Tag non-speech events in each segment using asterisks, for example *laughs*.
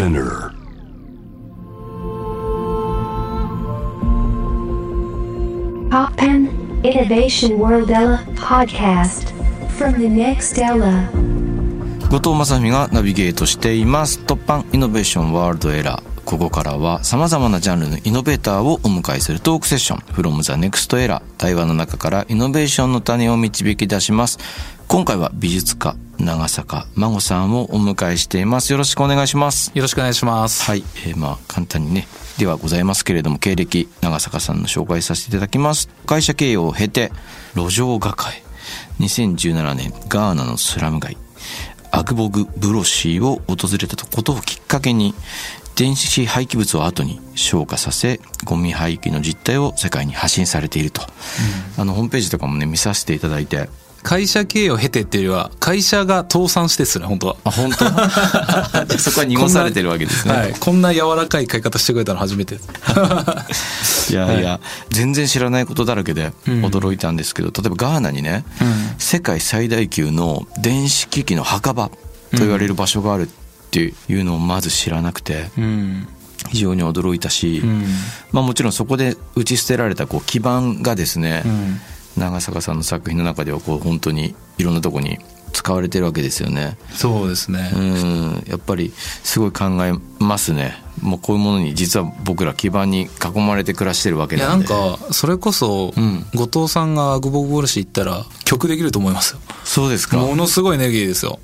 Spinner. Innovation World Ella podcast from the next Ella. 後藤正美がナビゲートしています突破イノベーションワールドエラーここからは様々なジャンルのイノベーターをお迎えするトークセッション from the next era 対話の中からイノベーションの種を導き出します今回は美術家長坂真さんをお迎えしています。よろしくお願いします。よろしくお願いします。はい、えーまあ簡単にねではございますけれども経歴長坂さんの紹介させていただきます。会社経営を経て路上画家へ。2017年ガーナのスラム街アグボグブロシーを訪れたことをきっかけに電子廃棄物を後に消化させゴミ廃棄の実態を世界に発信されていると、あのホームページとかもね見させていただいて会社経営を経てっていうよりは、会社が倒産してっすね、本当は。あ本当？*laughs* そこは濁されてるわけですねはい。こんな柔らかい買い方してくれたの初めて。*laughs* いやいや、全然知らないことだらけでうん驚いたんですけど、例えばガーナにね、世界最大級の電子機器の墓場と言われる場所があるっていうのをまず知らなくてうん。非常に驚いたし、うん。まあもちろんそこで打ち捨てられたこう基盤がですね、うん。長坂さんの作品の中ではこう本当にいろんなとこに使われてるわけですよね。そうですね。うんやっぱりすごい考えますね。もうこういうものに実は僕ら基盤に囲まれて暮らしてるわけいや、なで。なんんか、それこそ、うん後藤さんがアグボグボルシ行ったら、曲できると思いますよ。そうですか。ものすごいエネルギーですよ。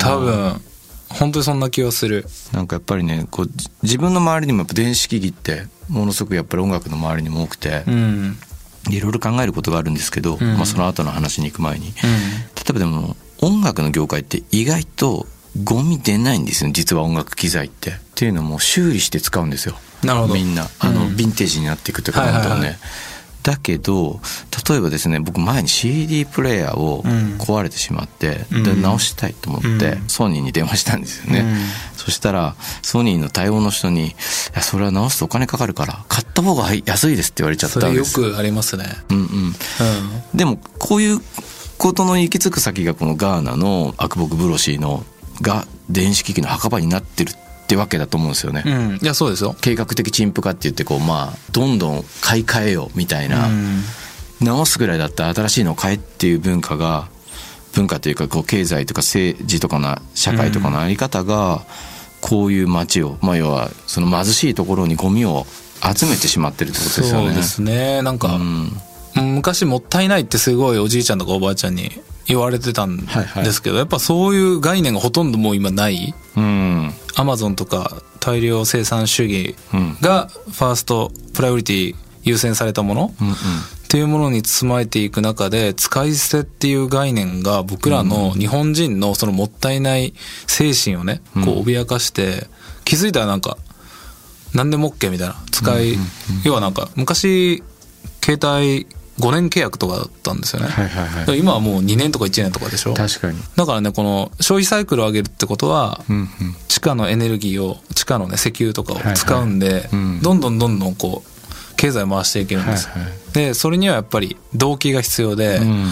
多分、本当にそんな気がする。なんかやっぱりねこうじ自分の周りにもやっぱ電子機器ってものすごくやっぱり音楽の周りにも多くてう、ん。いろいろ考えることがあるんですけど、うん。まあ、その後の話に行く前に。例うえばでも音楽の業界って意外とゴミ出ないんですよ実は音楽機材って。っていうのも修理して使うんですよ。なるほど。みんな。あの、うん。ヴィンテージになっていくというかはいはいはい。どんどんね。だけど例えばですね僕前に CD プレイヤーをうん。壊れてしまって、うん。で直したいと思って、うん。ソニーに電話したんですよね、うん。そしたらソニーの対応の人に「いやそれは直すとお金かかるから買った方が安いです」って言われちゃっそれよたんです。くありますね。うんうん。うん。でもこういうことの行き着く先がこのガーナのアクボクブロシーのが電子機器の墓場になってるってわけだと思うんですよね、うん。いや、そうですよ。計画的陳腐化って言ってこうまあどんどん買い替えようみたいな、うん直すぐらいだったら新しいのを買えっていう文化が文化というかこう経済とか政治とかの社会とかのあり方がこういう街を、まあ、要はその貧しいところにゴミを集めてしまってるってことですよね。そうですね。なんか、うん昔もったいないってすごいおじいちゃんとかおばあちゃんに言われてたんはいはい。ですけど、やっぱそういう概念がほとんどもう今ない。うん。アマゾンとか大量生産主義うん。がファーストプライオリティ優先されたものうんうん。っていうものに包まれていく中で使い捨てっていう概念が僕らの日本人のそのもったいない精神をね、こう脅かして気づいたらなんか何でも OK みたいな。使い、要はなんか昔携帯5年契約とかだったんですよね、はいはいはい。今はもう2年とか1年とかでしょ。確かに。だからねこの消費サイクルを上げるってことは、うんうん。地下のエネルギーを地下のね石油とかを使うんで、はいはい。うん。どんどんどんどんこう経済を回していけるんです、はいはい。でそれにはやっぱり動機が必要で、うん。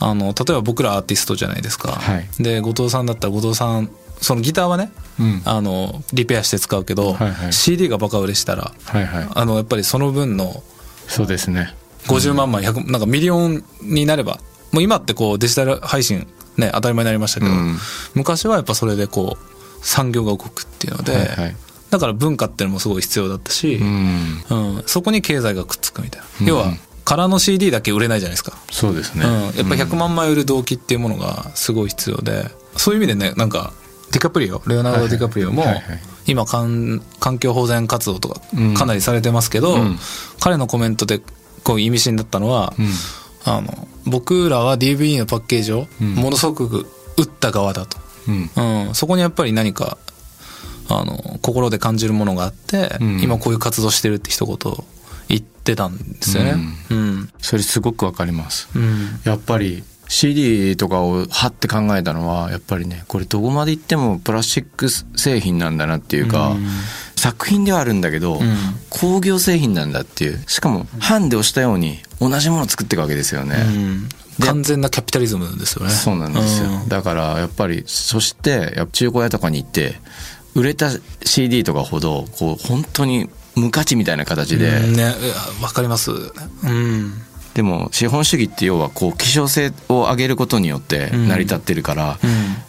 あの例えば僕らアーティストじゃないですか、はい。で後藤さんだったら後藤さんそのギターはね、うん。あのリペアして使うけど、はいはい。CD がバカ売れしたらはいはい。あのやっぱりその分のそうですね。50万枚100なんかミリオンになればもう今ってこうデジタル配信ね当たり前になりましたけど、うん。昔はやっぱそれでこう産業が動くっていうので、はいはいだから文化っていうのもすごい必要だったし、ううん。ん。そこに経済がくっつくみたいな、うん。要は空の CD だけ売れないじゃないですか、そうですね。うん、やっぱ100万枚売る動機っていうものがすごい必要でそういう意味でねなんかディカプリオレオナルド・ディカプリオもはいはいはい。今環環境保全活動とかうん。かなりされてますけど、うん。彼のコメントでこう意味深だったのは、うん。あの僕らは DVD のパッケージをうん。ものすごく打った側だと、うん。うん、そこにやっぱり何かあの心で感じるものがあって、うん。今こういう活動してるって一言言ってたんですよね。うん。それすごくわかります。うん。やっぱり CD とかをはって考えたのはやっぱりねこれどこまで行ってもプラスチック製品なんだなっていうか、うん。作品ではあるんだけど、ん。工業製品なんだっていう。しかもハンで押したように同じものを作っていくわけですよね。うん。で完全なキャピタリズムですよね。そうなんですよ、うん。だからやっぱりそしてやっぱ中古屋とかに行って売れた CD とかほどこう本当に無価値みたいな形で、うん。ねわかります。うんでも資本主義って要はこう希少性を上げることによって成り立ってるから、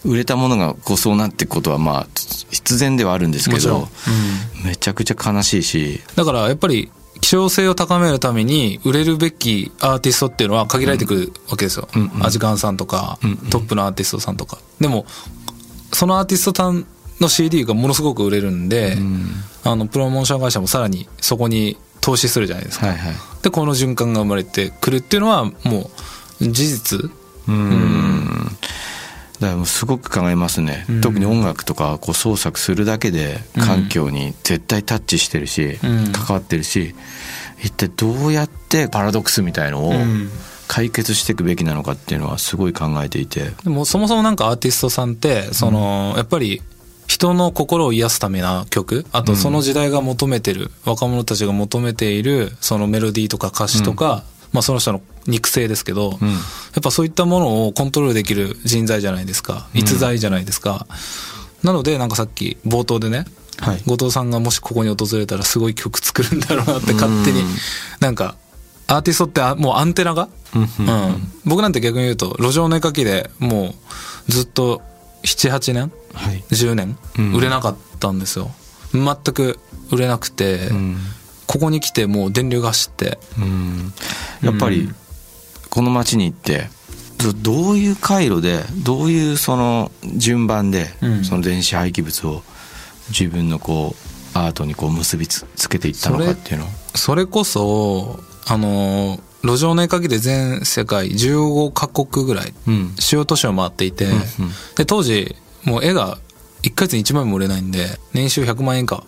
売れたものがこうそうなっていくことはまあ必然ではあるんですけもちろん。ど、めちゃくちゃ悲しいし。だからやっぱり希少性を高めるために売れるべきアーティストっていうのは限られてくるわけですよ、うん。うん。アジカンさんとか、うん。うん。トップのアーティストさんとか。でもそのアーティストさんの CD がものすごく売れるんで、ん。あのプロモーション会社もさらにそこに投資するじゃないですか、はいはい。でこの循環が生まれてくるっていうのはもう事実？うん。だからもうすごく考えますね、うん。特に音楽とかこう創作するだけで環境に絶対タッチしてるし、うん。関わってるし一体どうやってパラドックスみたいのをうん。解決していくべきなのかっていうのはすごい考えていて、でもそもそもなんかアーティストさんってその、やっぱり人の心を癒すためな曲。あとその時代が求めてる、若者たちが求めているそのメロディーとか歌詞とか、まあその人の肉声ですけど、うん。やっぱそういったものをコントロールできる人材じゃないですか。逸材じゃないですか、なのでなんかさっき冒頭でねはい。後藤さんがもしここに訪れたらすごい曲作るんだろうなって勝手にうんなんかアーティストってあもうアンテナが？うん。うん、僕なんて逆に言うと路上の絵描きでもうずっと78年？はい。10年？うん。売れなかったんですよ、全く売れなくて、うん。ここに来てもう電流が走って。うん。やっぱりうん。この街に行ってどどういう回路でどういうその順番でうん。その電子廃棄物を自分のこうアートにこう結びつつけていったのかっていうのそれこそあの路上の絵描きで全世界15カ国ぐらいうん。主要都市を回っていて、うんうん。で当時もう絵が1ヶ月に1枚も売れないんで年収100万円以下。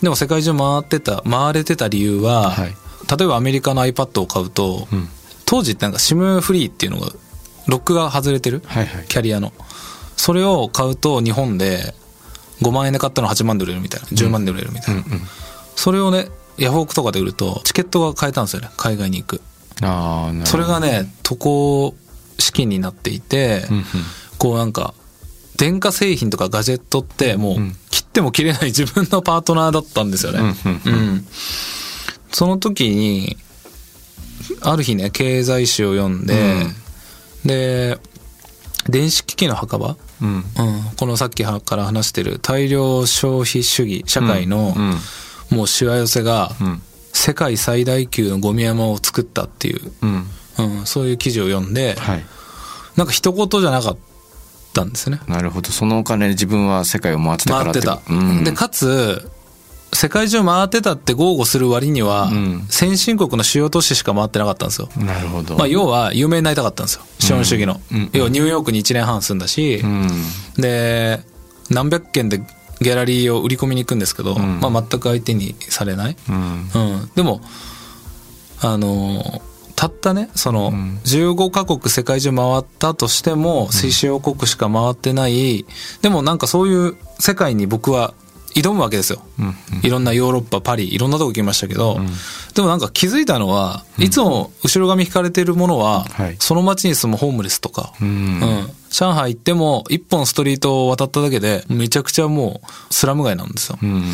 でも世界中回ってた回れてた理由は、はい。例えばアメリカの iPad を買うと、うん。当時ってなんか SIM フリーっていうのがロックが外れてる、はいはい。キャリアの。それを買うと日本で5万円で買ったの8万で売れるみたいな10万で売れるみたいな、うんうん。それをねヤフオクとかで売るとチケットが買えたんですよね。海外に行く。あそれがね渡航資金になっていて、うんうん。こうなんか電化製品とかガジェットってもううん。切っても切れない自分のパートナーだったんですよね。うんうんうん。その時にある日ね経済誌を読んで、で電子機器の墓場、うん。うん、このさっきから話してる大量消費主義社会のうんもうしわ寄せがうん。世界最大級のゴミ山を作ったっていう、うん。うん、そういう記事を読んで、はい。なんか一言じゃなかったんですね。なるほど。そのお金で自分は世界を回ってたから回ってた。うん。で、かつ、世界中回ってたって豪語する割には、うん。先進国の主要都市しか回ってなかったんですよ。なるほど。まあ、要は有名になりたかったんですよ。資本主義の。うん。要はニューヨークに1年半住んだし、うん。で、何百件でギャラリーを売り込みに行くんですけど、ん。まあ、全く相手にされない。うん。うん。でも、あのーたったね、その、ん。15カ国世界中回ったとしても、推進王国しか回ってない、でもなんかそういう世界に僕は挑むわけですよ。うんいろんなヨーロッパ、パリ、いろんなとこ行きましたけど、でもなんか気づいたのは、いつも後ろ髪引かれてるものは、はい。その街に住むホームレスとか、うん。うん。上海行っても一本ストリートを渡っただけで、めちゃくちゃもうスラム街なんですよ。うん。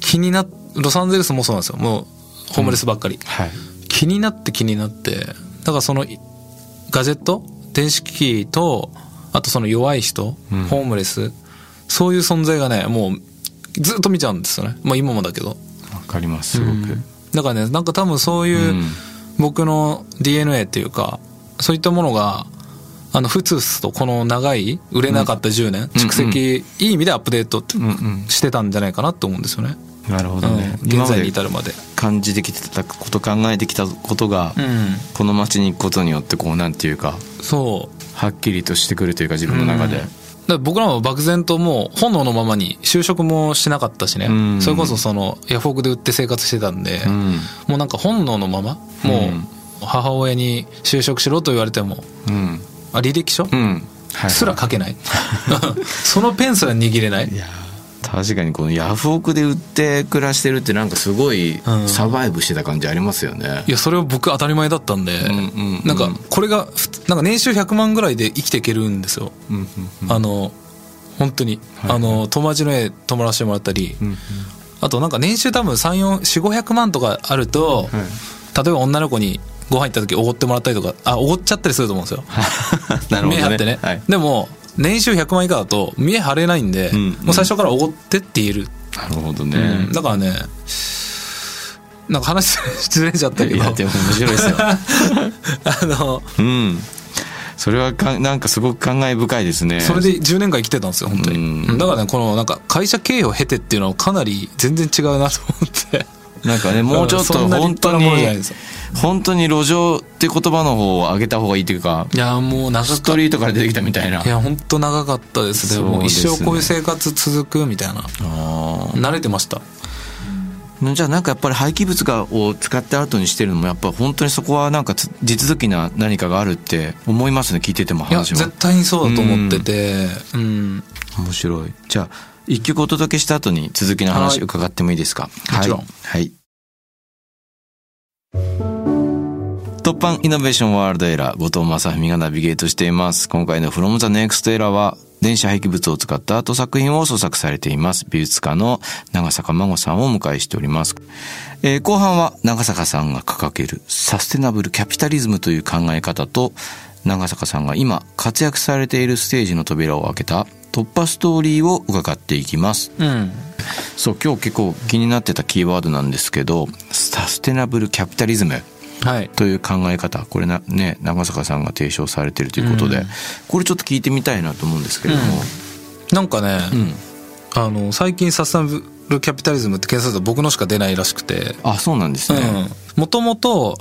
気にな、ロサンゼルスもそうなんですよ。もうホームレスばっかり。はい。気になって気になって、だからそのガジェット電子機器と、あとその弱い人、うん。ホームレス、そういう存在がね、もうずっと見ちゃうんですよね。まあ今もだけど。わかりますすごくだからね、なんか多分そういううん僕の DNA っていうか、そういったものが、あの、ふつふつとこの長い、売れなかった10年、蓄積、いい意味でアップデートしてたんじゃないかなと思うんですよね。なるほうんどね今現在に至るまで。感じてきてたこと考えてきたことがうん。この街に行くことによってこうなんていうかそう。はっきりとしてくるというか自分の中でうんら僕らも漠然ともう本能のままに就職もしなかったしね、うん。それこそそのヤフオクで売って生活してたんで、うん。もうなんか本能のままもう母親に就職しろと言われてもうん。あ履歴書？うん。はい。すら書けない。*laughs* そのペンすら握れない。いや確かにこのヤフオクで売って暮らしてるってなんかすごいうん。サバイブしてた感じありますよね。いやそれは僕当たり前だったんで、んうんうん。なんかこれがふなんか年収100万ぐらいで生きていけるんですよ、うんうんあの本当に、あの友達の家泊まらせてもらったり、あとなんか年収多分344500万とかあると、例えば女の子にご飯行った時おごってもらったりとかあおごっちゃったりすると思うんですよ。*laughs* なるほどね。見え張ってね、はい。でも年収100万以下だと見え張れないんで、んもう最初からおごってって言える、なるほどね、うん。だからねなんか話 *laughs* ずれちゃったけど。いやでも面白いですよ。*laughs* あのうん。それはかなんかすごく感慨深いですね。それで10年間生きてたんですよ本当に、うん。だからねこのなんか会社経営を経てっていうのはかなり全然違うなと思ってなんかね *laughs* もうちょっと本当に本当に路上って言葉の方を上げた方がいいというかいやもう長かストリートから出てきたみたいな。いや本当長かったですね。もう一生こういう生活続くみたいな。あ慣れてました。ーじゃあなんかやっぱり廃棄物がを使ってアートにしてるのもやっぱ本当にそこはなんかつ地続きな何かがあるって思いますね聞いててもいや話は絶対にそうだと思ってて。うん。面白い。じゃあ一曲お届けした後に続きの話はい。伺ってもいいですか？もちろん。はい、はい突版イノベーションワールドエラー後藤正文がナビゲートしています。今回の From the Next Era は電子廃棄物を使ったアート作品を創作されています。美術家の長坂真帆さんをお迎えしております、えー後半は長坂さんが掲げるサステナブルキャピタリズムという考え方と長坂さんが今活躍されているステージの扉を開けた突破ストーリーを伺っていきます。うん。そう今日結構気になってたキーワードなんですけどサステナブルキャピタリズムはい。という考え方。これなね長坂さんが提唱されてるということで、うん。これちょっと聞いてみたいなと思うんですけれども、なんかね、うん。あの最近サステナブルキャピタリズムって検索すると僕のしか出ないらしくて。あそうなんですね、もともと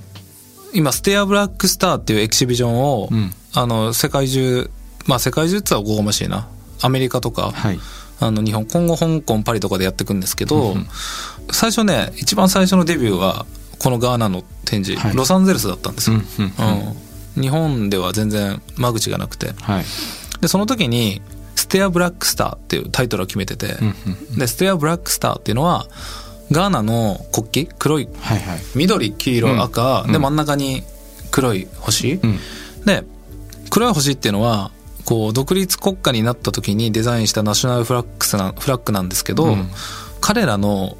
今ステアブラックスターっていうエキシビジョンを、うん。あの世界中まあ世界中って言ったらおこがましいなアメリカとか、はい。あの日本今後香港パリとかでやっていくんですけど、うん最初ね一番最初のデビューはこのガーナの展示、はい。ロサンゼルスだったんですよ、うんうんうん。日本では全然間口がなくて。はい。でその時に「ステア・ブラック・スター」っていうタイトルを決めてて、うんうんでステア・ブラック・スターっていうのはガーナの国旗黒いはいはい。緑黄色、うん。赤、うん。で真ん中に黒い星、うん。で黒い星っていうのはこう独立国家になった時にデザインしたナショナルフラッグスなフラッグなんですけど、うん。彼らの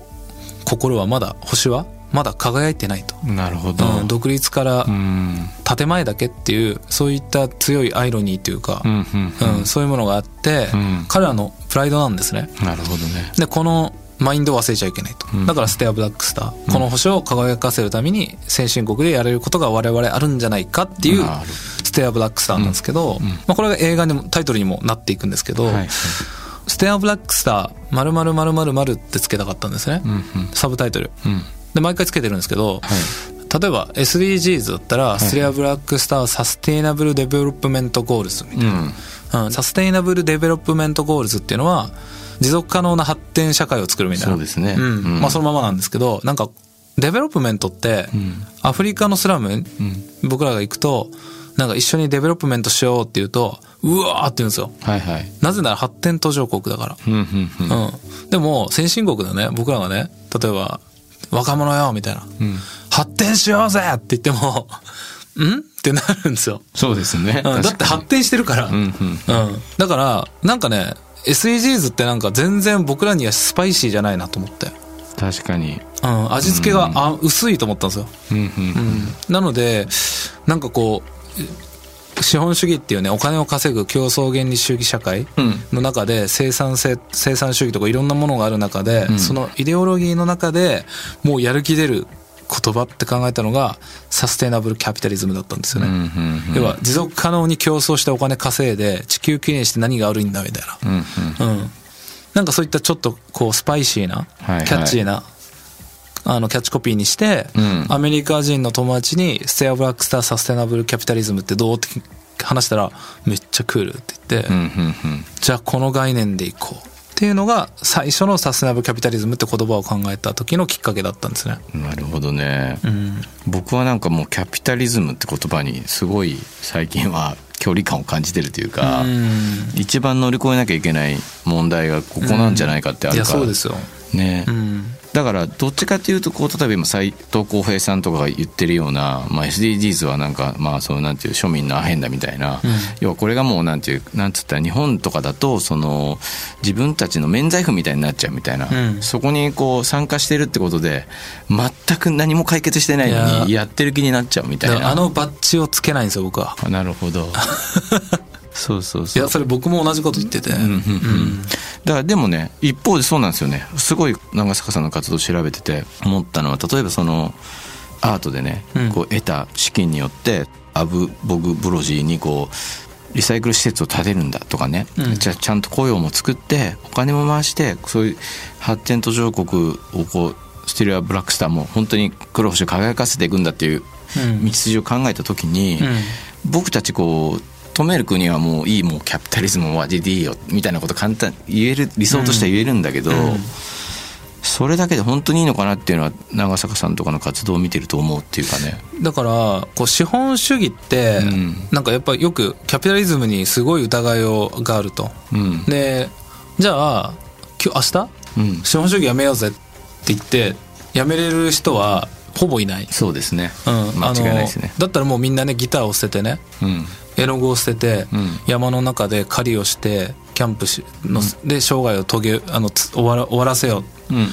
心はまだ星はまだ輝いてないと、なるほど。うん独立からうん。建前だけっていうそういった強いアイロニーというかう、んうんうん。そういうものがあって、うん。彼らのプライドなんですね。なるほどね。でこのマインドを忘れちゃいけないと、うん。だからステアブラックスター、この星を輝かせるために先進国でやれることが我々あるんじゃないかっていうテアブラックスターなんですけど、うんまあ、これが映画にもタイトルにもなっていくんですけど、はいステア Black Star 〇〇〇〇〇ってつけたかったんですね、うんうん。サブタイトル。うん。で毎回つけてるんですけど、はい。例えば SDGs だったら、ステア Black Star Sustainable Development Goals みたいうん。な、うん。 Sustainable Development Goals っていうのは持続可能な発展社会を作るみたいな。そうですね。うん。うん。まあそのままなんですけどなんか development って、ん。アフリカのスラム、うん。僕らが行くとなんか一緒に development しようって言うとうわーって言うんですよ。はいはい。なぜなら発展途上国だから。うんうんうん。うん、でも先進国だね。僕らがね例えば「若者よ」みたいな、うん。発展しようぜ!」って言っても「*laughs* ん?」ってなるんですよ、そうですね。うん、だって発展してるから、うんうんうん。だからなんかね SDGs ってなんか全然僕らにはスパイシーじゃないなと思って、確かに。うん、味付けが、あ薄いと思ったんですよ、うんうん。うん、なのでなんかこう資本主義っていうねお金を稼ぐ競争原理主義社会うん。の中で生産性生産主義とかいろんなものがある中で、ん。そのイデオロギーの中でもうやる気出る言葉って考えたのがサステイナブルキャピタリズムだったんですよね、うんうんうん。要は持続可能に競争してお金稼いで地球きれいにして何が悪いんだみたいうんうん。な、うん、なんかそういったちょっとこうスパイシーな、はいはい。キャッチーなあのキャッチコピーにして、うん。アメリカ人の友達に「ステアブラックスターサステナブルキャピタリズムってどう?」って話したら「めっちゃクール」って言って、うんうんうん。じゃあこの概念でいこうっていうのが最初のサステナブルキャピタリズムって言葉を考えた時のきっかけだったんですね。なるほどね、うん、僕はなんかもうキャピタリズムって言葉にすごい最近は距離感を感じてるというか、うん。一番乗り越えなきゃいけない問題がここなんじゃないかってあるから、そうですよ。ね、うん、だからどっちかっていうとこう例えば今斎藤浩平さんとかが言ってるような、まあ、SDGs はなんかまあそうなんていう庶民のアヘンだみたいな、要はこれがもうなんていうなんつったら日本とかだとその自分たちの免罪符みたいになっちゃうみたいな、うん。そこにこう参加してるってことで全く何も解決してないのにや。ってる気になっちゃうみたいな。あのバッジをつけないんですよ僕は。あなるほど *laughs* そうそういそう。やそれ僕も同じこと言ってて、うんうんうん。だからでもね一方でそうなんですよね。すごい長坂さんの活動を調べてて思ったのは例えばそのアートでね、うん。こう得た資金によってアブ・ボグ・ブロジーにこうリサイクル施設を建てるんだとかね、うん。じゃあちゃんと雇用も作ってお金も回してそういう発展途上国をこうスティルア・ブラックスターも本当に黒星を輝かせていくんだっていううん。道筋を考えた時に、うん。僕たちこう止める国はもういいもうキャピタリズムも終わりでいいよみたいなこと簡単言える理想としては言えるんだけど、うん。それだけで本当にいいのかなっていうのは長坂さんとかの活動を見てると思うっていうかね。だからこう資本主義って、うん。なんかやっぱよくキャピタリズムにすごい疑いをがあると。うん。でじゃあ今日明うん。日資本主義やめようぜって言ってやめれる人はほぼいない、そうですね、うん、間違いないですね。だったらもうみんなねギターを捨ててね。うん絵の具を捨てて、うん。山の中で狩りをしてキャンプしの、で生涯を遂げあのつ終わら終わらせよう。うんうん。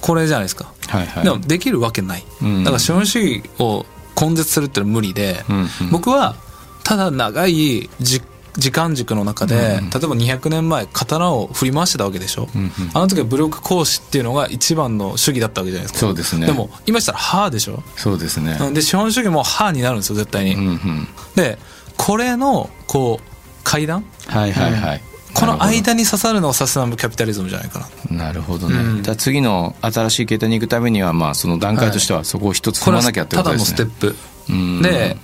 これじゃないですか、はいはい。でもできるわけない、うん。だから資本主義を根絶するってのは無理で、うんうん。僕はただ長いじ時間軸の中で、うん例えば200年前刀を振り回してたわけでしょ、うんうん。あの時は武力行使っていうのが一番の主義だったわけじゃないですか。そうですね。でも今したら歯でしょ。そうですね。うん。で資本主義も歯になるんですよ絶対に、うんうん。でこれのこう階段？はいはいはい、この間に刺さるのがサステナブルキャピタリズムじゃないかな。なるほどね、うん。じゃあ次の新しい形態に行くためにはまあその段階としてはそこを一つ踏まなきゃってこただのとですね。ステップ。うん。で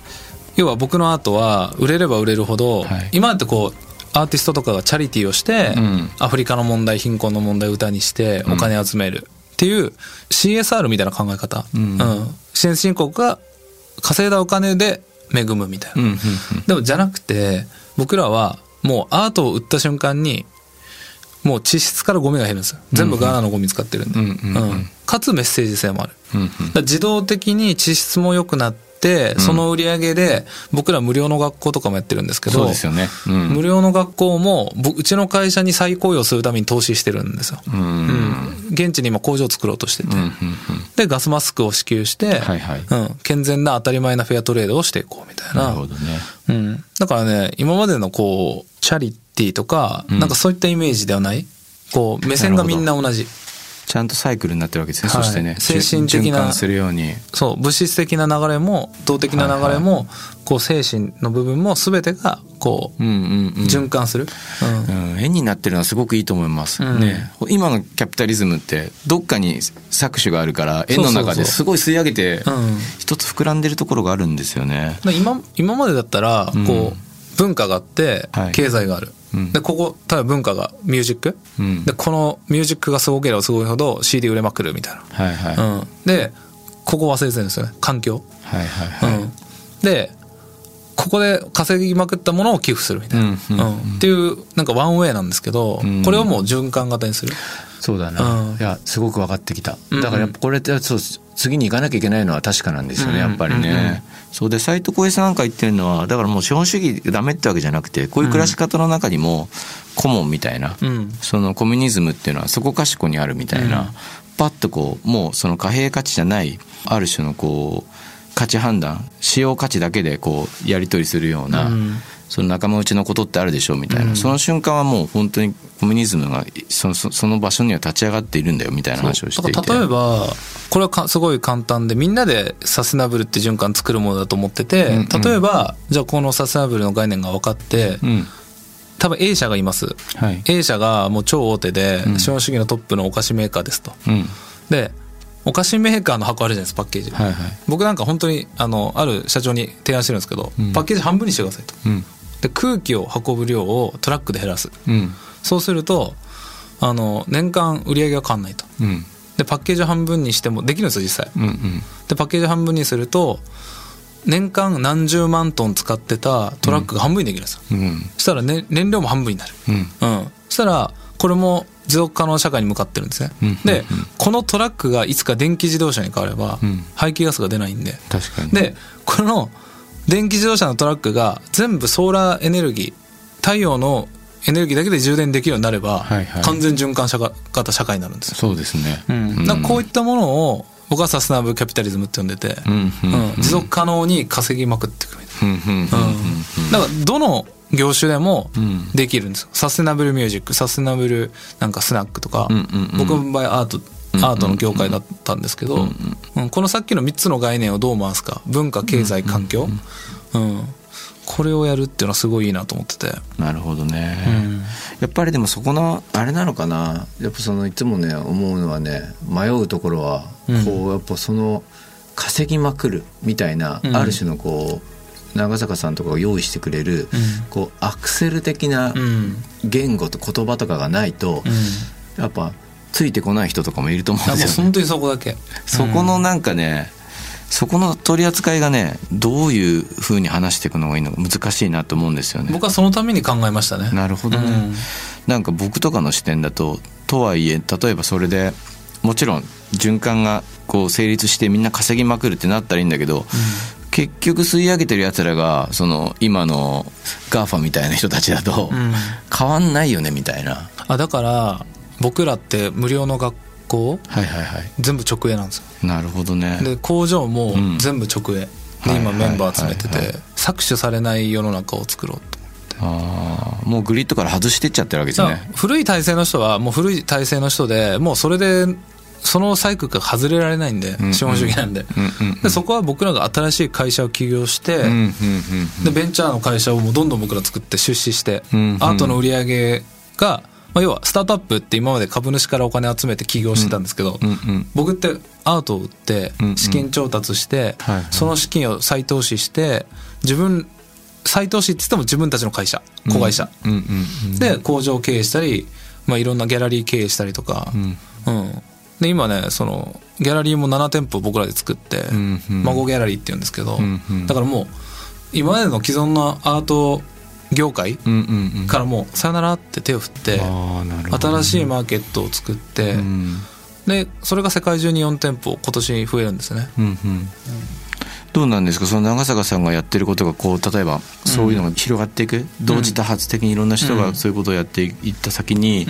要は僕のアートは売れれば売れるほど、はい。今ってこうアーティストとかがチャリティーをして、うん。アフリカの問題貧困の問題を歌にしてお金集めるっていう CSR みたいな考え方、うん。支援新国が稼いだお金で恵むみたいな、うんうんうん。でもじゃなくて僕らはもうアートを売った瞬間にもう地質からゴミが減るんですよ。全部ガーナのゴミ使ってるんで、うんうんうんかつメッセージ性もある。うんうん。自動的に地質も良くなってその売り上げで僕ら無料の学校とかもやってるんですけどそうですよね。うん。無料の学校もぼうちの会社に再雇用するために投資してるんですよ、うん。うん。現地に今工場を作ろうとしてて、うんうんうん。でガスマスクを支給して、はいはい。うん、健全な当たり前なフェアトレードをしていこうみたいな。なるほどね。うん、だからね今までのこうチャリティーとか、うん。なんかそういったイメージではない？こう目線がみんな同じちゃんとサイクルになってるわけですね、はい。そしてね精神的な循環するように。そう物質的な流れも動的な流れも、こう精神の部分も全てがこううんうんうん。循環する、うん。うん、円になってるのはすごくいいと思います、うん。ね。今のキャピタリズムってどっかに搾取があるから円の中ですごい吸い上げてうん。一つ膨らんでるところがあるんですよね、で今今までだったらうん。こう文化があってはい。経済がある、うん。でここ例えば文化がミュージック、うん。でこのミュージックがすごければすごいほど CD 売れまくるみたいはいはい、な、うん、でここ忘れてるんですよね。環境、はいはいはい、うん、でここで稼ぎまくったものを寄付するみたいな、うんうんうん。っていうなんかワンウェイなんですけど、うん。これをもう循環型にする、そうだな、うん。いやすごく分かってきた。だからやっぱこれってそう次に行かなきゃいけないのは確かなんですよね、うんやっぱりね、うんうん。そうで斎藤浩平さんなんか言ってるのはだからもう資本主義ダメってわけじゃなくてこういう暮らし方の中にもコモンみたいな、うん。そのコミュニズムっていうのはそこかしこにあるみたいな、うん。パッとこうもうその貨幣価値じゃないある種のこう価値判断使用価値だけでこうやり取りするような、うんその仲間内のことってあるでしょうみたいな、うん。その瞬間はもう本当にコミュニズムがそのそその場所には立ち上がっているんだよみたいな話をしていて。例えばこれはかすごい簡単でみんなでサステナブルって循環作るものだと思ってて、うんうん。例えばじゃあこのサステナブルの概念が分かって、うん。多分 A 社がいます。はい。A 社がもう超大手でうん。資本主義のトップのお菓子メーカーですと。うん。でお菓子メーカーの箱あるじゃないですかパッケージ、はいはい。僕なんか本当にあのある社長に提案してるんですけど、うん。パッケージ半分にしてくださいと。うんで空気を運ぶ量をトラックで減らす。うん。そうするとあの年間売り上げが変わんないと。うん。でパッケージ半分にしてもできるんですよ実際。うんうん。でパッケージ半分にすると年間何十万トン使ってたトラックが半分にできるんですよ、うん。そしたら、ね、燃料も半分になる。うん。うん。そしたらこれも持続可能社会に向かってるんですね、うん。でこのトラックがいつか電気自動車に変われば、うん。排気ガスが出ないんで。確かにでこの電気自動車のトラックが全部ソーラーエネルギー太陽のエネルギーだけで充電できるようになれば、はいはい。完全循環社会型社会になるんですよ、そうですね。うん、こういったものを僕はサステナブルキャピタリズムって呼んでて、うんうんうん。持続可能に稼ぎまくっていくみたいな、うんだからどの業種でもん。できるんですよ。サステナブルミュージックサステナブルなんかスナックとか、僕の場合アートアートの業界だったんですけど、うんこのさっきの3つの概念をどう回すか文化経済環境、うんこれをやるっていうのはすごいいいなと思ってて、なるほどね、うん。やっぱりでもそこのあれなのかな。やっぱそのいつもね思うのはね迷うところはうん。こうやっぱその稼ぎまくるみたいな、うん。ある種のこう長坂さんとかが用意してくれる、こうアクセル的なうん。言語と言葉とかがないと、うん。やっぱついてこない人とかもいると思うんですよ、ね、本当にそこだけ。そこのなんかね、そこの取り扱いがねどういうふうに話していくのがいいのか難しいなと思うんですよね。僕はそのために考えましたね。なるほどね、うん。なんか僕とかの視点だととはいえ例えばそれでもちろん循環がこう成立してみんな稼ぎまくるってなったらいいんだけど、結局吸い上げてるやつらがその今の GAFA みたいな人たちだとうん。変わんないよねみたいな、あだから僕らって無料の学校はいはいはい。全部直営なんですよ。なるほどね。で工場もうん。全部直営。ではい今メンバー集めてて搾取されない世の中を作ろうとああもうグリッドから外してっちゃってるわけですね。古い体制の人はもう古い体制の人でもうそれでそのサイクルから外れられないんでん資本主義なんで。でそこは僕らが新しい会社を起業してでベンチャーの会社をもうどんどん僕ら作って出資して、アートの売り上げが、まあ、要はスタートアップって今まで株主からお金集めて起業してたんですけど、うんうん僕ってアートを売ってうんうん。資金調達して、はいはいその資金を再投資して自分再投資って言っても自分たちの会社子会社、うんうんうんで工場を経営したり、まあ、いろんなギャラリー経営したりとか、うん。うん。で今ねそのギャラリーも7店舗僕らで作って、んうん。孫ギャラリーって言うんですけど、うんうん。だからもう今までの既存のアート業界からもうさよならって手を振って、新しいマーケットを作って、うん。でそれが世界中に4店舗今年増えるんですね。うんうん。どうなんですか？その長坂さんがやってることがこう例えばそういうのが広がっていく、同時多発的にいろんな人がそういうことをやっていった先に、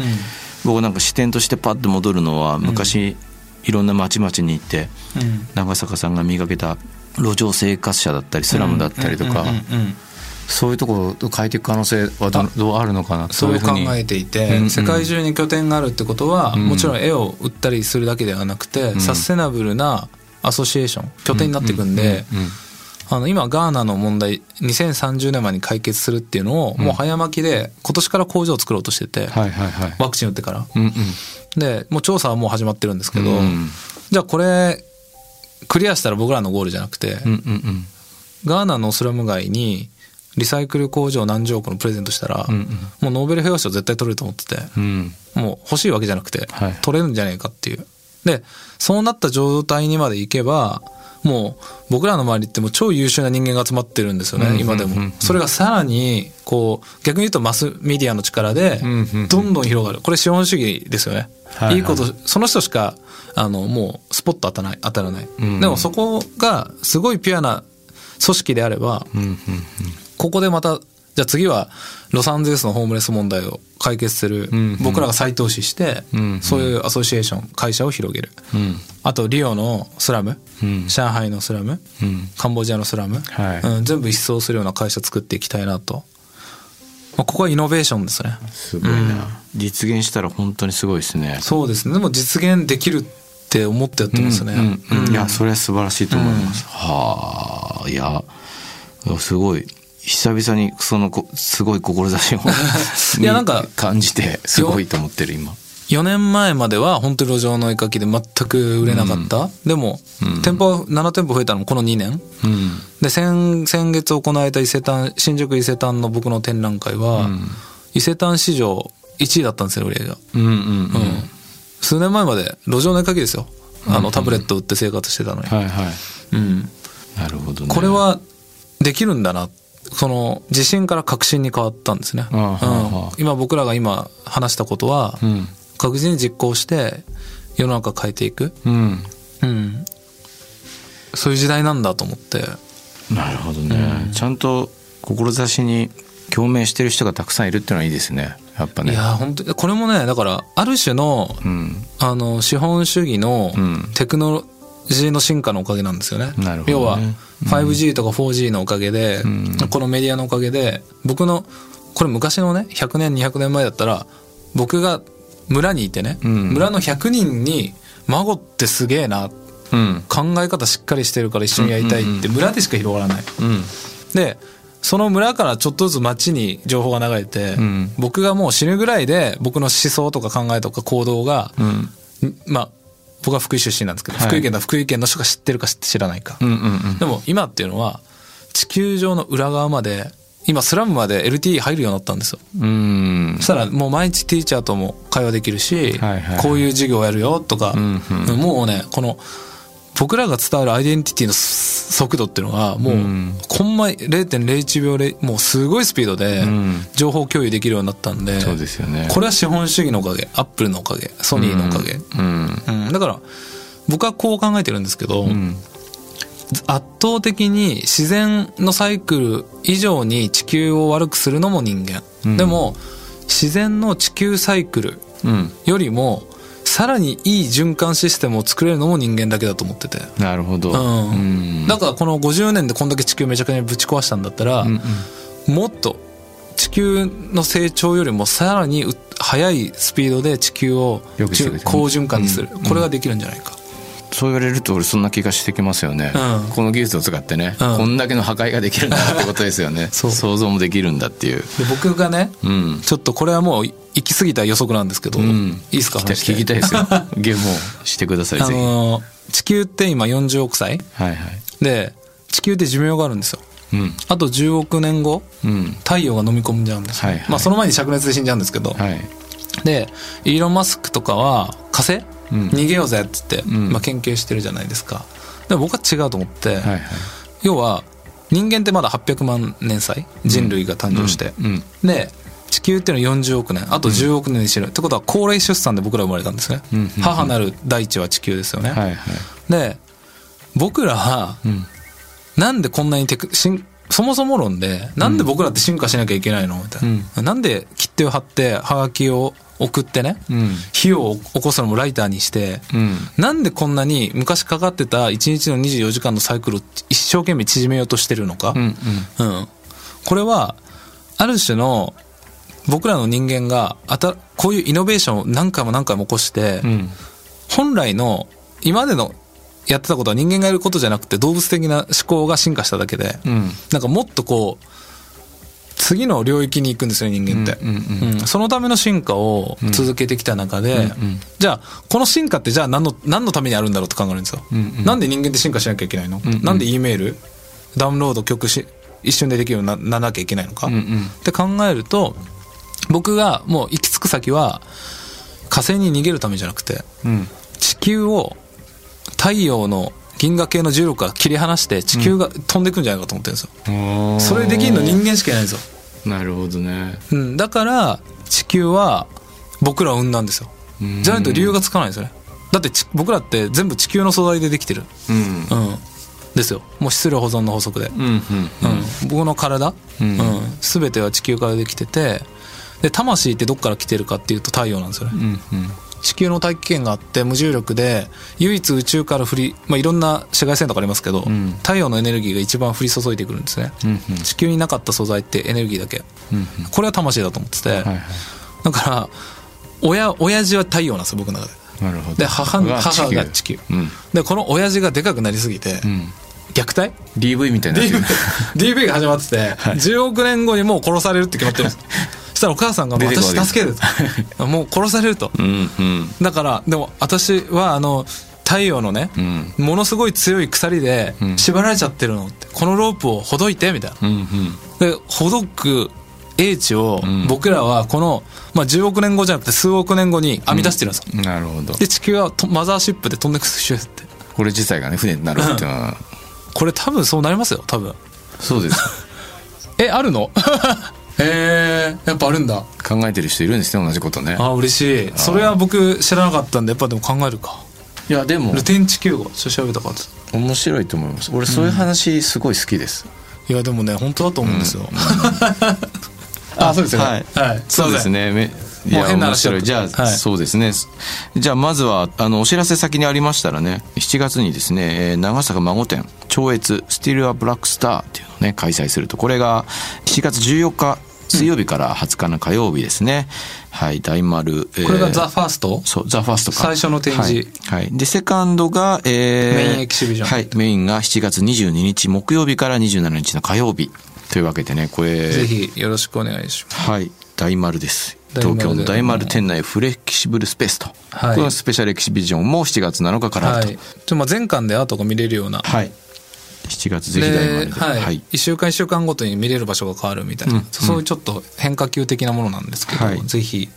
僕なんか視点としてパッと戻るのは昔、いろんな町々に行ってうん。長坂さんが磨けた路上生活者だったりスラムだったりとか、そういうところを変えていく可能性はどどうあるのかな？そう考いうふうにえていて、うんうん。世界中に拠点があるってことは、うん。もちろん絵を売ったりするだけではなくて、ん。サステナブルなアソシエーション拠点になっていくんで、うんうんあの今ガーナの問題2030年前に解決するっていうのをもう早巻きで今年から工場を作ろうとしてて、はいはいはい。ワクチン打ってから。うんうん。でもう調査はもう始まってるんですけど、うん。じゃあこれクリアしたら僕らのゴールじゃなくて、うんうん。ガーナのスラム街にリサイクル工場何十億のプレゼントしたら、うんうんもうノーベル平和賞絶対取れると思ってて、うんもう欲しいわけじゃなくて、はい取れるんじゃないかっていう。で、そうなった状態にまで行けば、もう僕らの周りってもう超優秀な人間が集まってるんですよね、うん今でもうんうん。それがさらに、こう、逆に言うとマスメディアの力でうんうん、どんどん広がる。これ資本主義ですよね。はいはいいいこと、その人しか、あの、もうスポット当たらない、当たらない。うんでもそこがすごいピュアな組織であれば、うんうんここでまた、じゃあ次はロサンゼルスのホームレス問題を解決する、んうん。僕らが再投資して、うん。うんそういうアソシエーション、会社を広げる。うん。あと、リオのスラム、うん。上海のスラム、うん。カンボジアのスラム、はい。うん、全部一掃するような会社作っていきたいなと。まあ、ここはイノベーションですね。すごいな、実現したら本当にすごいですね。そうですね。でも実現できるって思ってやってますね。いやそれは素晴らしいと思います、はあいやすごい久々にそのこすごい志を *laughs* いやなんか感じてすごいと思ってる今4年前までは本当に路上の絵描きで全く売れなかった。でも、店舗、7店舗増えたのもこの2年。うんで、先、先月行われた伊勢丹、新宿伊勢丹の僕の展覧会は、伊勢丹史上1位だったんですよ、売り上げが。うんうんうんうん。数年前まで路上の絵描きですよ。あの、タブレット売って生活してたのに。はいはいうん。なるほどねこれは、できるんだな。その、自信から確信に変わったんですね。今僕らが今話したことは、うん。確実に実行して世の中変えていく、うん。うん、そういう時代なんだと思って。なるほどね、ちゃんと志に共鳴してる人がたくさんいるっていうのはいいですね。やっぱね。いや本当にこれもねだからある種のうん。あの資本主義のうん。テクノロジーの進化のおかげなんですよね。ね。要は 5G とか 4G のおかげで、ん。このメディアのおかげで僕のこれ昔のね100年200年前だったら僕が村にいてね、うん。村の100人に孫ってすげえなうん。考え方しっかりしてるから一緒にやりたいって村でしか広がらない。うん。でその村からちょっとずつ町に情報が流れて、ん。僕がもう死ぬぐらいで僕の思想とか考えとか行動が、まあ僕は福井出身なんですけど、はい。福井県だ福井県の人が知ってるか知らないか、うんうんでも今っていうのは地球上の裏側まで今スラムまで LTE 入るようになったんですよ。うん。うんそしたらもう毎日ティーチャーとも会話できるし、はいはいこういう授業をやるよとか、んうん。もうねこの僕らが伝わるアイデンティティの速度っていうのがもう、うん。コンマ0.01秒でもうすごいスピードでん。情報共有できるようになったんで、そうですよね。これは資本主義のおかげアップルのおかげソニーのおかげ、うん。うん、だから僕はこう考えてるんですけど、うん。圧倒的に自然のサイクル以上に地球を悪くするのも人間、うん。でも自然の地球サイクルうん。よりもさらにいい循環システムを作れるのも人間だけだと思ってて、なるほど。うん。うん。だからこの50年でこんだけ地球めちゃくちゃぶち壊したんだったら、うんもっと地球の成長よりもさらにう速いスピードで地球を好循環にする、うんこれができるんじゃないか、そう言われると俺そんな気がしてきますよね、うん。この技術を使ってね、うん。こんだけの破壊ができるんだってことですよね。想像もできるんだっていう。で僕がねうん。ちょっとこれはもう行き過ぎた予測なんですけど、うん。いいですか聞きたい話して。聞きたいですよ。*laughs* ゲームをしてくださいあのー地球って今40億歳。はいはい。で地球って寿命があるんですよ。うん。あと10億年後うん。太陽が飲み込んじゃうんです。よ、はいはい。まあその前に灼熱で死んじゃうんですけど、はい。でイーロン・マスクとかは火星、うん逃げようぜっつって、ん。まあ、研究してるじゃないですか。でも僕は違うと思って、はいはい。要は人間ってまだ800万年歳人類が誕生して、うん。で地球っていうのは40億年。あと10億年にしてる、ってことは高齢出産で僕ら生まれたんですね、うんうん母なる大地は地球ですよね、はいはい。で僕らはうん。なんでこんなにテク進そもそも論でなんで僕らって進化しなきゃいけないの？みたいな、なんで切手を貼ってはがきを送ってね、うん。火を起こすのもライターにして、うん。なんでこんなに昔かかってた1日の24時間のサイクルを一生懸命縮めようとしてるのか、うん。うん。これはある種の僕らの人間があたこういうイノベーションを何回も何回も起こして、うん。本来の今までのやってたことは人間がやることじゃなくて動物的な思考が進化しただけで、うん。なんかもっとこう次の領域に行くんですよ人間って、うんうんうんそのための進化を続けてきた中で、うんうんじゃあこの進化ってじゃあ何の何のためにあるんだろうって考えるんですよ、うんうん。なんで人間って進化しなきゃいけないの、んうん。なんで E メール？ダウンロード曲し一瞬でできるようになならなきゃいけないのか、うんうん。って考えると僕がもう行き着く先は火星に逃げるためじゃなくてうん。地球を太陽の銀河系の重力から切り離して地球が飛んでいくんじゃないかと思ってるんですよ、おー。それできるの人間しかいないんですよ、なるほどね。うん、だから地球は僕らを生んだんですよ。うん。じゃないと理由がつかないんですよね。だってち僕らって全部地球の素材でできてる。うん。うん。ですよ。もう質量保存の法則で、うんうんうん。僕の体、ううんん。全ては地球からできててで魂ってどっから来てるかっていうと太陽なんですよね、うんうん地球の大気圏があって無重力で唯一宇宙から降り、まあ、いろんな紫外線とかありますけど、ん。太陽のエネルギーが一番降り注いでくるんですね、うんうん。地球になかった素材ってエネルギーだけ。うんこれは魂だと思ってて、はいはい。だから親親父は太陽なんですよ僕の中で。なるほど。で母母が地球。うん。でこの親父がでかくなりすぎて、うん。虐待？DV みたいにな DV, る。DV が始まってて、*laughs* 10億年後にもう殺されるって決まってるんです。そ *laughs* したらお母さんが私助けると。*laughs* もう殺されると。だからでも私はあの太陽のね、うん。ものすごい強い鎖でうん。縛られちゃってるのってこのロープをほどいてみたいな。でほどく英知をん。僕らはこの、まあ、10億年後じゃなくて数億年後に編み出してるんですよ、なるほど。で地球はとマザーシップで飛んでくシューって。これ自体がね船になるっていうのは。これ多分そうなりますよ多分。そうです。*laughs* えあるの？*laughs* へえやっぱあるんだ。考えてる人いるんですね同じことね。あ嬉しい。それは僕知らなかったんでやっぱでも考えるか。いやでも。ルテン地球号ちょっと調べたかった面白いと思います。俺そういう話すごい好きです、いやでもね本当だと思うんですよ、*laughs* あそうですよね。はい。そうですね。めいや変な話じゃあ、はいそうですねじゃあまずはあのお知らせ先にありましたらね7月にですね、えー長坂孫店超越スティルアブラックスターっていうのをね開催するとこれが7月14日水曜日から20日の火曜日ですね、はい大丸、えーこれがザ・ファースト？そう、ザ・ファーストか。最初の展示はい。はいで、セカンドが、えーメインエキシビジョンはい。メインが7月22日木曜日から27日の火曜日。というわけでね、これ、ぜひよろしくお願いしますはい。大丸です。東京の大丸店内フレキシブルスペースと。はい。このスペシャルエキシビジョンも7月7日からあると。はい。ちょまあ全館でアートが見れるような。はい。7月ぜひ大丸で、で。はい。1週間1週間ごとに見れる場所が変わるみたいな、うん。そういうちょっと変化球的なものなんですけど、はい。ぜひ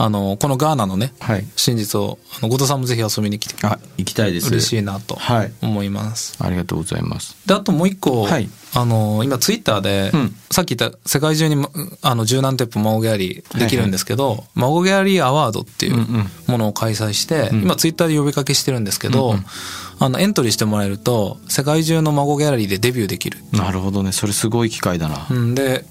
あのこのガーナのね、はい。真実をあの後藤さんもぜひ遊びに来てあ、行きたいです。嬉しいなとはい。思います、ありがとうございます。であともう一個、はい。あの今ツイッターで、うん。さっき言った世界中にまあの十何店舗孫ギャラリーできるんですけど、孫ギャラリーアワードっていううんうん。ものを開催して、ん。今ツイッターで呼びかけしてるんですけど、うんうん。あのエントリーしてもらえると世界中の孫ギャラリーでデビューできる。なるほどね。それすごい機会だな。うん、で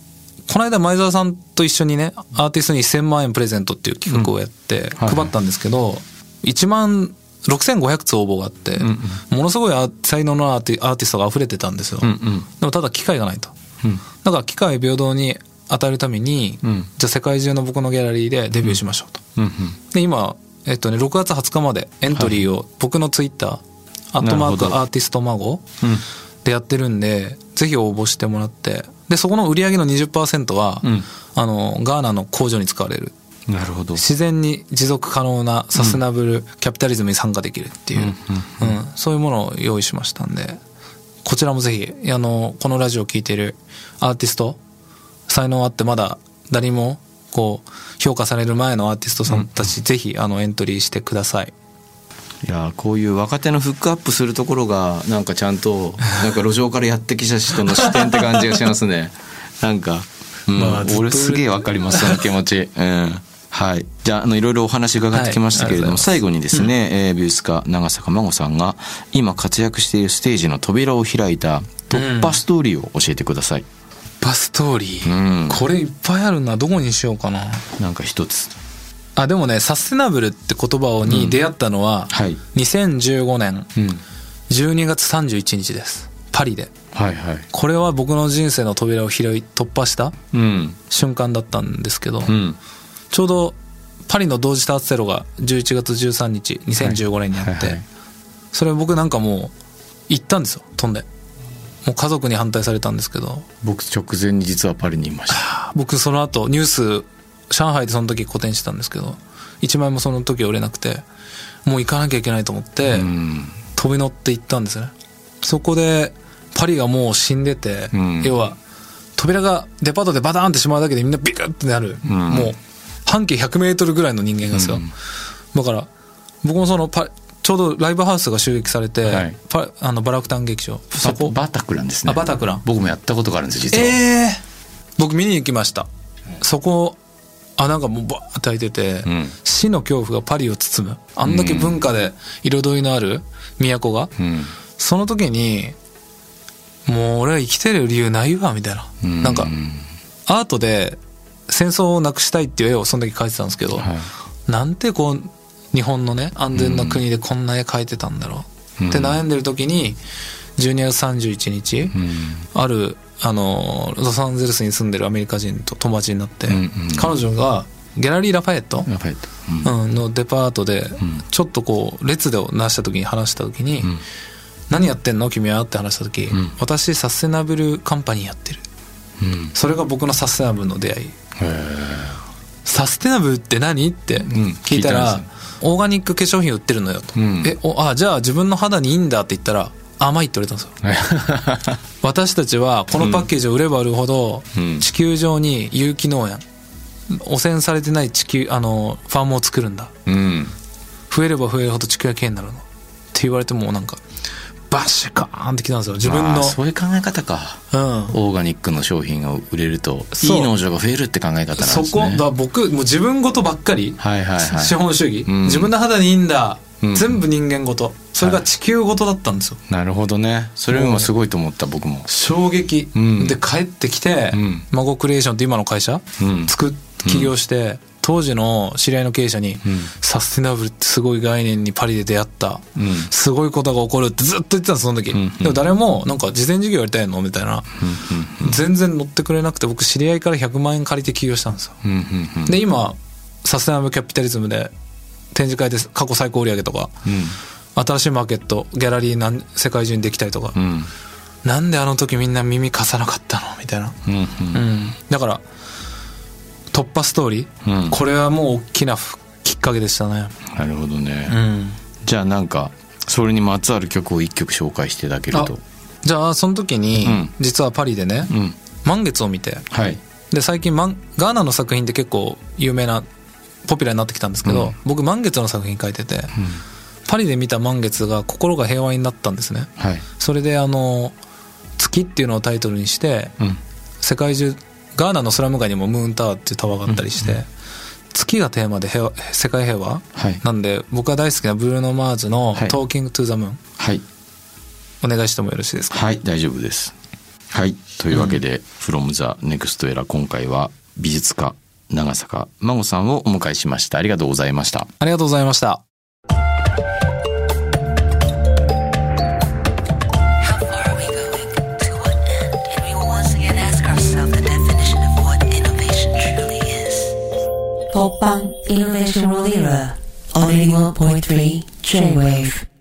この間前澤さんと一緒にねアーティストに1000万円プレゼントっていう企画をやってはいはい。配ったんですけど、1万6500つ応募があって、んものすごいア才能のアーティストが溢れてたんですよ、うんうん。でもただ機会がないと。うん。だから機会平等に与えるために、うん。じゃあ世界中の僕のギャラリーでデビューしましょうと、うん。うん。で今えっとね6月20日までエントリーを僕のツイッター、アットマークアーティスト孫うん。でやってるんで、ぜひ応募してもらって、で、そこの売り上げの20%は、うんあの、ガーナの工場に使われる。なるほど。自然に持続可能なサステナブルキャピタリズムに参加できるっていう、うんうんそういうものを用意しましたんで、こちらもぜひ、あの、このラジオを聴いているアーティスト、才能あってまだ誰にも、こう、評価される前のアーティストさんたち、ぜひ、あの、エントリーしてください。いやーこういう若手のフックアップするところがなんかちゃんとなんか路上からやってきた人の視点って感じがしますね。*laughs* なんか、うん。まあ俺すげえわかりますその気持ち。*laughs* うん。はい。じゃああのいろいろお話伺ってきましたけれども、はい。最後にですね、えー美術家長坂真帆さんが今活躍しているステージの扉を開いた突破ストーリーを教えてください、バストーリー？うん。これいっぱいあるな。どこにしようかな。なんか一つあ、でもね、サステナブルって言葉に出会ったのは、はい。2015年うん。12月31日です。パリで。はいはい。これは僕の人生の扉を開い突破したうん。瞬間だったんですけど、うん。ちょうどパリの同時多発テロが11月13日2015年にあって、はい。はいはい。それ僕なんかもう行ったんですよ飛んで。もう家族に反対されたんですけど。僕直前に実はパリにいました。僕その後ニュース上海でその時個展してたんですけど1枚もその時売れなくてもう行かなきゃいけないと思って、うん。飛び乗って行ったんですね。そこでパリがもう死んでて、うん。要は扉がデパートでバターンってしまうだけでみんなビクッてなる、ん。もう半径 100m ぐらいの人間がですよ、うん。だから僕もそのパちょうどライブハウスが襲撃されて、はい。パあのバラクタン劇場。そこ？ババタクランですね。あバタクラン。僕もやったことがあるんです実は、ええ僕見に行きました。そこあなんかもうバーって開いてて、うん。死の恐怖がパリを包む。あんだけ文化で彩りのある都が、うん。その時にもう俺は生きてる理由ないわみたいな、うん。なんかアートで戦争をなくしたいっていう絵をその時描いてたんですけど、はい。なんてこう日本のね安全な国でこんな絵描いてたんだろう、うん。って悩んでる時に12月31日、うん。あるあのロサンゼルスに住んでるアメリカ人と友達になって、うんうん。彼女がギャラリー・ラファエット、うん。うん、のデパートでん。ちょっとこう列でなした時に話した時に「ん。何やってんの？君は?」って話した時、ん。私サステナブルカンパニーやってる。うん。それが僕のサステナブルの出会い。サステナブルって何？ってん。聞いたら、オーガニック化粧品売ってるのよと、うん。えおあじゃあ自分の肌にいいんだって言ったら甘いって言われたんですよ私たちはこのパッケージを売れば売るほどうん地球上に有機農園汚染されてない地球あのファームを作るんだうん増えれば増えるほど地球がきれいになるのって言われてもうなんかバシカーンってきたんですよ。自分の。そういう考え方か。うん。オーガニックの商品が売れると、いい農場が増えるって考え方なんですね。そこ、だ僕、もう自分ごとばっかり、はいはいはい。資本主義、うん自分の肌にいいんだ、うん全部人間ごと。それが地球ごとだったんですよ。なるほどね。それもすごいと思った、僕も。衝撃、うん。で帰ってきて、うん。孫クリエーションって今の会社、うん。作っ起業して、当時の知り合いの経営者に、ん。サステナブルってすごい概念にパリで出会った、うん。すごいことが起こるってずっと言ってたんですその時、ん。うん。でも誰もなんか事前事業やりたいのみたいな、全然乗ってくれなくて僕知り合いから100万円借りて起業したんですよ。うん。うん。うん。で今サステナブルキャピタリズムで展示会で過去最高売上とか、新しいマーケットギャラリーなん世界中にできたりとか、うん。うんなんであの時みんな耳貸さなかったの？みたいな、うんうん。うん、だから突破ストーリー、うん。これはもう大きなふきっかけでしたね。なるほどね、うん。じゃあなんかそれにまつわる曲を一曲紹介していただけると。じゃあその時に、うん。実はパリでね、うん。満月を見て。はい。で最近マンガーナの作品って結構有名なポピュラーになってきたんですけど、うん。僕満月の作品書いてて、パリで見た満月が心が平和になったんですね。はい。それであの月っていうのをタイトルにしてうん。世界中ガーナのスラム街にもムーンタワーっていうタワーがあったりして、月がテーマで平和世界平和、はい。なんで僕が大好きなブルーノ・マーズのはい「Talking to the Moon はい」お願いしてもよろしいですか？はい大丈夫です。はい。というわけで「from the next era」今回は美術家長坂真帆さんをお迎えしました。ありがとうございました。ありがとうございました Popang Innovation World Era on 81.3 J-Wave.